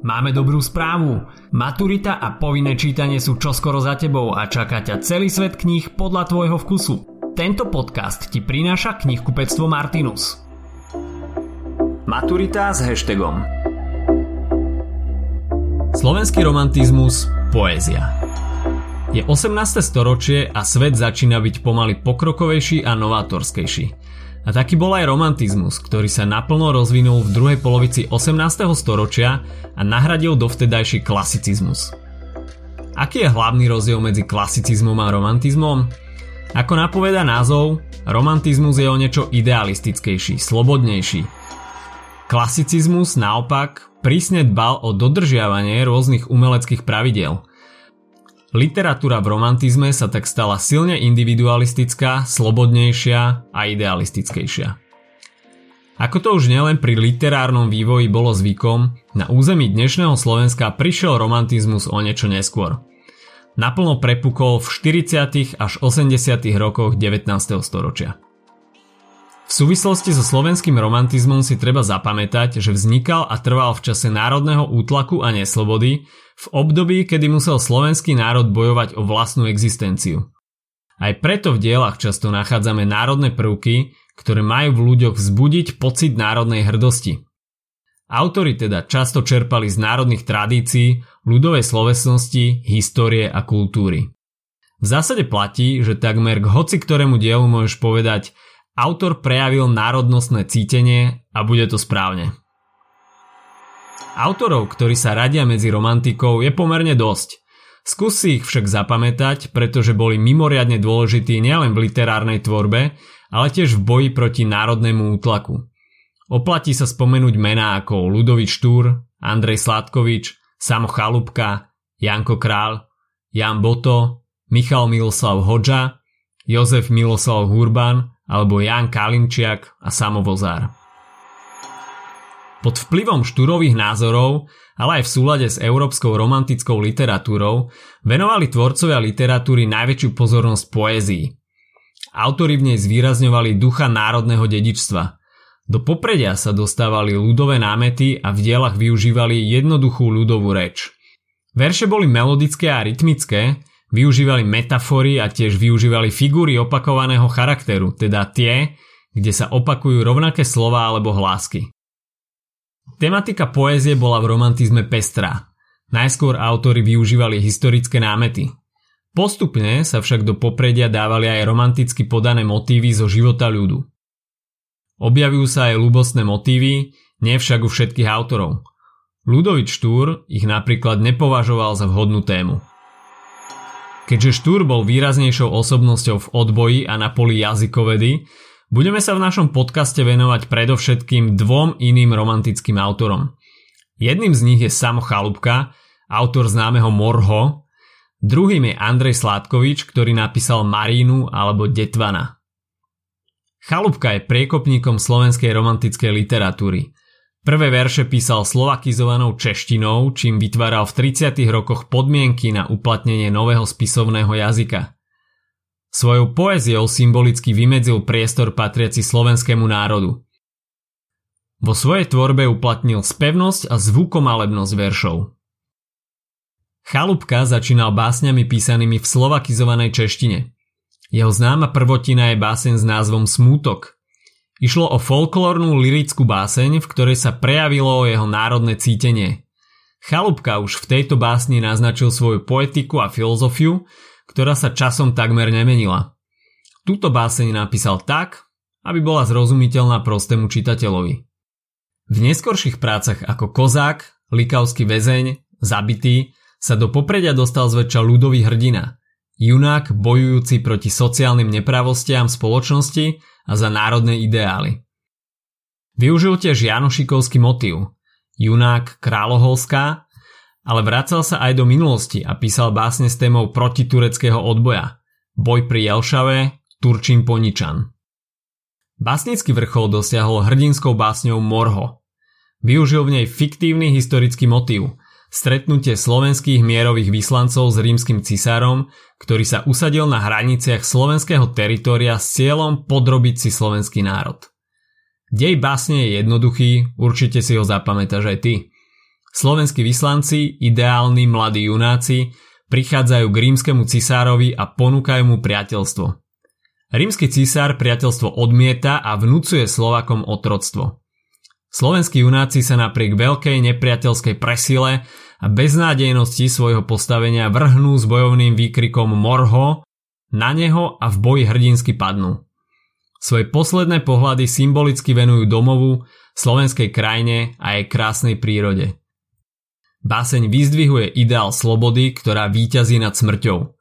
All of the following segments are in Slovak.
Máme dobrú správu. Maturita a povinné čítanie sú čoskoro za tebou a čaká ťa celý svet kníh podľa tvojho vkusu. Tento podcast ti prináša knihkupectvo Martinus. Maturita s hashtagom Slovenský romantizmus – poézia. Je 18. storočie a svet začína byť pomaly pokrokovejší a novátorskejší. A taký bol aj romantizmus, ktorý sa naplno rozvinul v druhej polovici 18. storočia a nahradil dovtedajší klasicizmus. Aký je hlavný rozdiel medzi klasicizmom a romantizmom? Ako napoveda názov, romantizmus je o niečo idealistickejší, slobodnejší. Klasicizmus naopak prísne dbal o dodržiavanie rôznych umeleckých pravidel – Literatúra v romantizme sa tak stala silne individualistická, slobodnejšia a idealistickejšia. Ako to už nielen pri literárnom vývoji bolo zvykom, na území dnešného Slovenska prišiel romantizmus o niečo neskôr. Naplno prepukol v 40. až 80. rokoch 19. storočia. V súvislosti so slovenským romantizmom si treba zapamätať, že vznikal a trval v čase národného útlaku a neslobody, v období, kedy musel slovenský národ bojovať o vlastnú existenciu. Aj preto v dielach často nachádzame národné prvky, ktoré majú v ľuďoch vzbudiť pocit národnej hrdosti. Autori teda často čerpali z národných tradícií, ľudovej slovesnosti, histórie a kultúry. V zásade platí, že takmer k hoci ktorému dielu môžeš povedať – Autor prejavil národnostné cítenie a bude to správne. Autorov, ktorí sa radia medzi romantikou, je pomerne dosť. Skús si ich však zapamätať, pretože boli mimoriadne dôležití nielen v literárnej tvorbe, ale tiež v boji proti národnému útlaku. Oplatí sa spomenúť mená ako Ludovič Štúr, Andrej Sladkovič, Samo Chalupka, Janko Král, Jan Boto, Michal Miloslav Hodža, Jozef Miloslav Hurban alebo Jan Kalinčiak a Samovozár. Pod vplyvom štúrových názorov, ale aj v súlade s európskou romantickou literatúrou, venovali tvorcovia literatúry najväčšiu pozornosť poézii. Autori v nej zvýrazňovali ducha národného dedičstva. Do popredia sa dostávali ľudové námety a v dielach využívali jednoduchú ľudovú reč. Verše boli melodické a rytmické, Využívali metafory a tiež využívali figúry opakovaného charakteru, teda tie, kde sa opakujú rovnaké slova alebo hlásky. Tematika poézie bola v romantizme pestrá. Najskôr autory využívali historické námety. Postupne sa však do popredia dávali aj romanticky podané motívy zo života ľudu. Objavujú sa aj ľubostné motívy, nie však u všetkých autorov. Ludovič Štúr ich napríklad nepovažoval za vhodnú tému. Keďže Štúr bol výraznejšou osobnosťou v odboji a na poli jazykovedy, budeme sa v našom podcaste venovať predovšetkým dvom iným romantickým autorom. Jedným z nich je Samo Chalupka, autor známeho Morho, druhým je Andrej Sládkovič, ktorý napísal Marínu alebo Detvana. Chalupka je priekopníkom slovenskej romantickej literatúry – Prvé verše písal slovakizovanou češtinou, čím vytváral v 30. rokoch podmienky na uplatnenie nového spisovného jazyka. Svojou poéziou symbolicky vymedzil priestor patriaci slovenskému národu. Vo svojej tvorbe uplatnil spevnosť a zvukomalebnosť veršov. Chalupka začínal básňami písanými v slovakizovanej češtine. Jeho známa prvotina je báseň s názvom Smútok – Išlo o folklórnu lirickú báseň, v ktorej sa prejavilo jeho národné cítenie. Chalúbka už v tejto básni naznačil svoju poetiku a filozofiu, ktorá sa časom takmer nemenila. Túto báseň napísal tak, aby bola zrozumiteľná prostému čitateľovi. V neskorších prácach ako Kozák, Likavský väzeň, Zabitý sa do popredia dostal zväčša ľudový hrdina – junák bojujúci proti sociálnym nepravostiam spoločnosti a za národné ideály. Využil tiež Janošikovský motív, junák králoholská, ale vracal sa aj do minulosti a písal básne s témou protitureckého odboja, boj pri Jelšave, Turčín Poničan. Básnický vrchol dosiahol hrdinskou básňou Morho. Využil v nej fiktívny historický motív – stretnutie slovenských mierových vyslancov s rímským cisárom, ktorý sa usadil na hraniciach slovenského teritoria s cieľom podrobiť si slovenský národ. Dej básne je jednoduchý, určite si ho zapamätáš aj ty. Slovenskí vyslanci, ideálni mladí junáci, prichádzajú k rímskemu cisárovi a ponúkajú mu priateľstvo. Rímsky cisár priateľstvo odmieta a vnúcuje Slovakom otroctvo. Slovenskí junáci sa napriek veľkej nepriateľskej presile a beznádejnosti svojho postavenia vrhnú s bojovným výkrikom Morho, na neho a v boji hrdinsky padnú. Svoje posledné pohľady symbolicky venujú domovu, slovenskej krajine a jej krásnej prírode. Báseň vyzdvihuje ideál slobody, ktorá víťazí nad smrťou.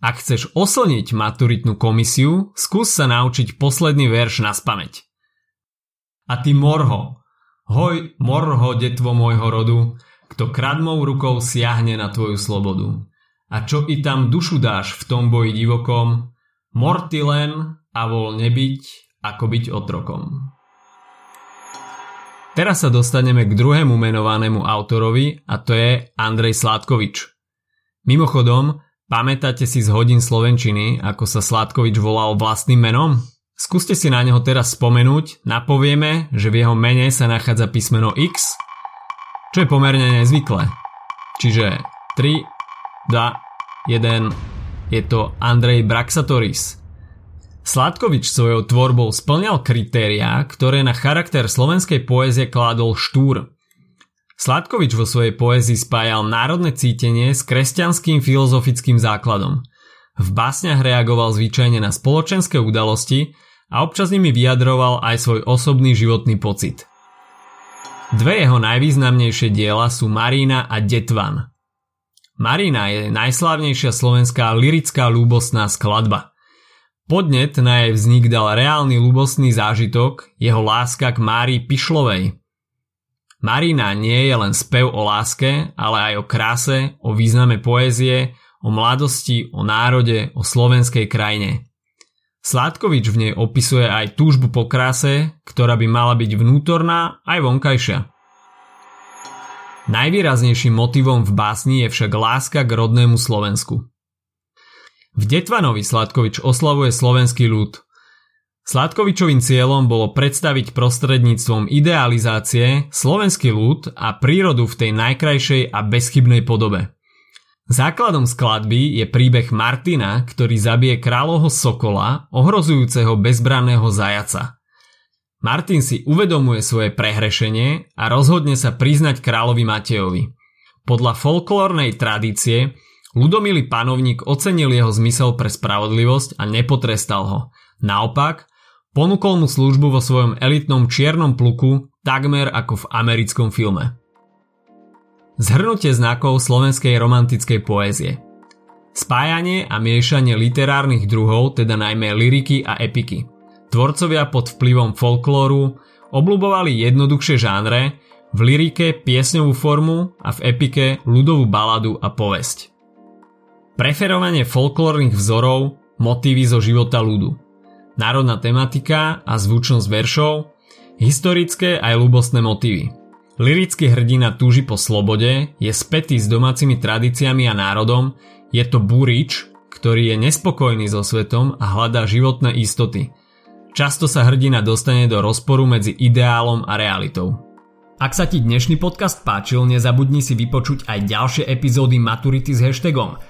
Ak chceš oslniť maturitnú komisiu, skús sa naučiť posledný verš na spameť. A ty morho, hoj morho detvo môjho rodu, kto kradmou rukou siahne na tvoju slobodu. A čo i tam dušu dáš v tom boji divokom, morty len a vol nebyť, ako byť otrokom. Teraz sa dostaneme k druhému menovanému autorovi a to je Andrej Sládkovič. Mimochodom, pamätáte si z hodín Slovenčiny, ako sa Sládkovič volal vlastným menom? Skúste si na neho teraz spomenúť, napovieme, že v jeho mene sa nachádza písmeno X, čo je pomerne nezvyklé. Čiže 3, 2, 1, je to Andrej Braxatoris – Sladkovič svojou tvorbou splňal kritériá, ktoré na charakter slovenskej poézie kládol štúr. Sladkovič vo svojej poézii spájal národné cítenie s kresťanským filozofickým základom. V básniach reagoval zvyčajne na spoločenské udalosti a občas nimi vyjadroval aj svoj osobný životný pocit. Dve jeho najvýznamnejšie diela sú Marína a Detvan. Marína je najslávnejšia slovenská lirická ľúbostná skladba – Podnet na jej vznik dal reálny ľubostný zážitok, jeho láska k Márii Pišlovej. Marina nie je len spev o láske, ale aj o kráse, o význame poézie, o mladosti, o národe, o slovenskej krajine. Sládkovič v nej opisuje aj túžbu po kráse, ktorá by mala byť vnútorná aj vonkajšia. Najvýraznejším motivom v básni je však láska k rodnému Slovensku. V Detvanovi Sladkovič oslavuje slovenský ľud. Sladkovičovým cieľom bolo predstaviť prostredníctvom idealizácie slovenský ľud a prírodu v tej najkrajšej a bezchybnej podobe. Základom skladby je príbeh Martina, ktorý zabije kráľovho sokola, ohrozujúceho bezbranného zajaca. Martin si uvedomuje svoje prehrešenie a rozhodne sa priznať kráľovi Matejovi. Podľa folklórnej tradície Ľudomilý panovník ocenil jeho zmysel pre spravodlivosť a nepotrestal ho. Naopak, ponúkol mu službu vo svojom elitnom čiernom pluku takmer ako v americkom filme. Zhrnutie znakov slovenskej romantickej poézie Spájanie a miešanie literárnych druhov, teda najmä liriky a epiky. Tvorcovia pod vplyvom folklóru obľubovali jednoduchšie žánre, v lyrike piesňovú formu a v epike ľudovú baladu a povesť. Preferovanie folklórnych vzorov, motívy zo života ľudu. Národná tematika a zvučnosť veršov, historické aj ľubostné motívy. Lirický hrdina túži po slobode, je spätý s domácimi tradíciami a národom, je to burič, ktorý je nespokojný so svetom a hľadá životné istoty. Často sa hrdina dostane do rozporu medzi ideálom a realitou. Ak sa ti dnešný podcast páčil, nezabudni si vypočuť aj ďalšie epizódy Maturity s hashtagom –